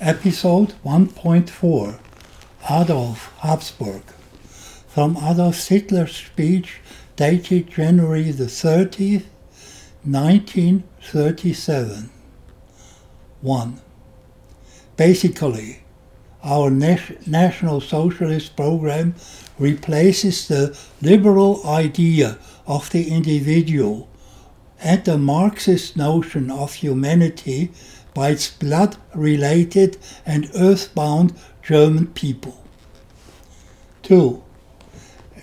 Episode 1.4 Adolf Habsburg From Adolf Hitler's speech dated January the 30th, 1937. 1. Basically, our National Socialist program replaces the liberal idea of the individual and the Marxist notion of humanity by its blood-related and earthbound German people. 2.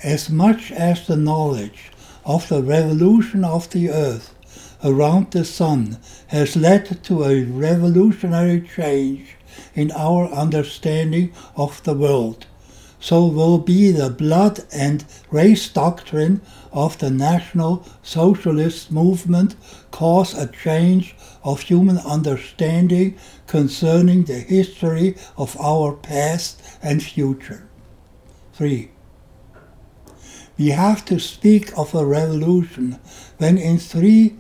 As much as the knowledge of the revolution of the earth around the sun has led to a revolutionary change in our understanding of the world, so will be the blood and race doctrine of the National Socialist movement cause a change of human understanding concerning the history of our past and future. 3. We have to speak of a revolution when in three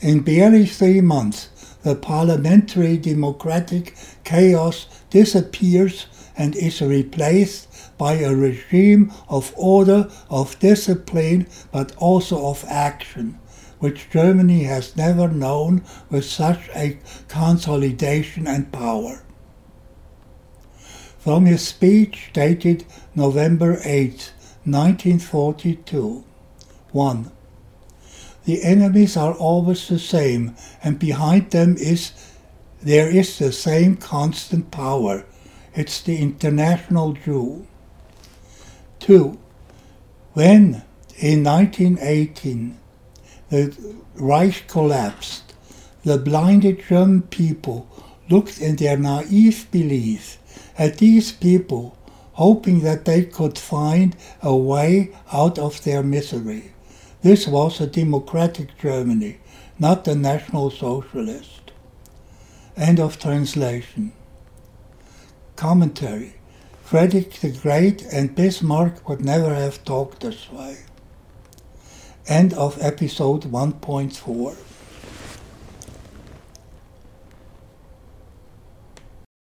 in barely three months the parliamentary democratic chaos disappears and is replaced by a regime of order, of discipline, but also of action, which Germany has never known with such a consolidation and power. From his speech dated November 8, 1942 1. The enemies are always the same, and behind them is there is the same constant power. It's the international Jew. 2. When in 1918 the Reich collapsed, the blinded German people looked in their naive belief at these people, hoping that they could find a way out of their misery. This was a democratic Germany, not the National Socialist. End of translation. Commentary. Frederick the Great and Bismarck would never have talked this way. End of episode 1.4.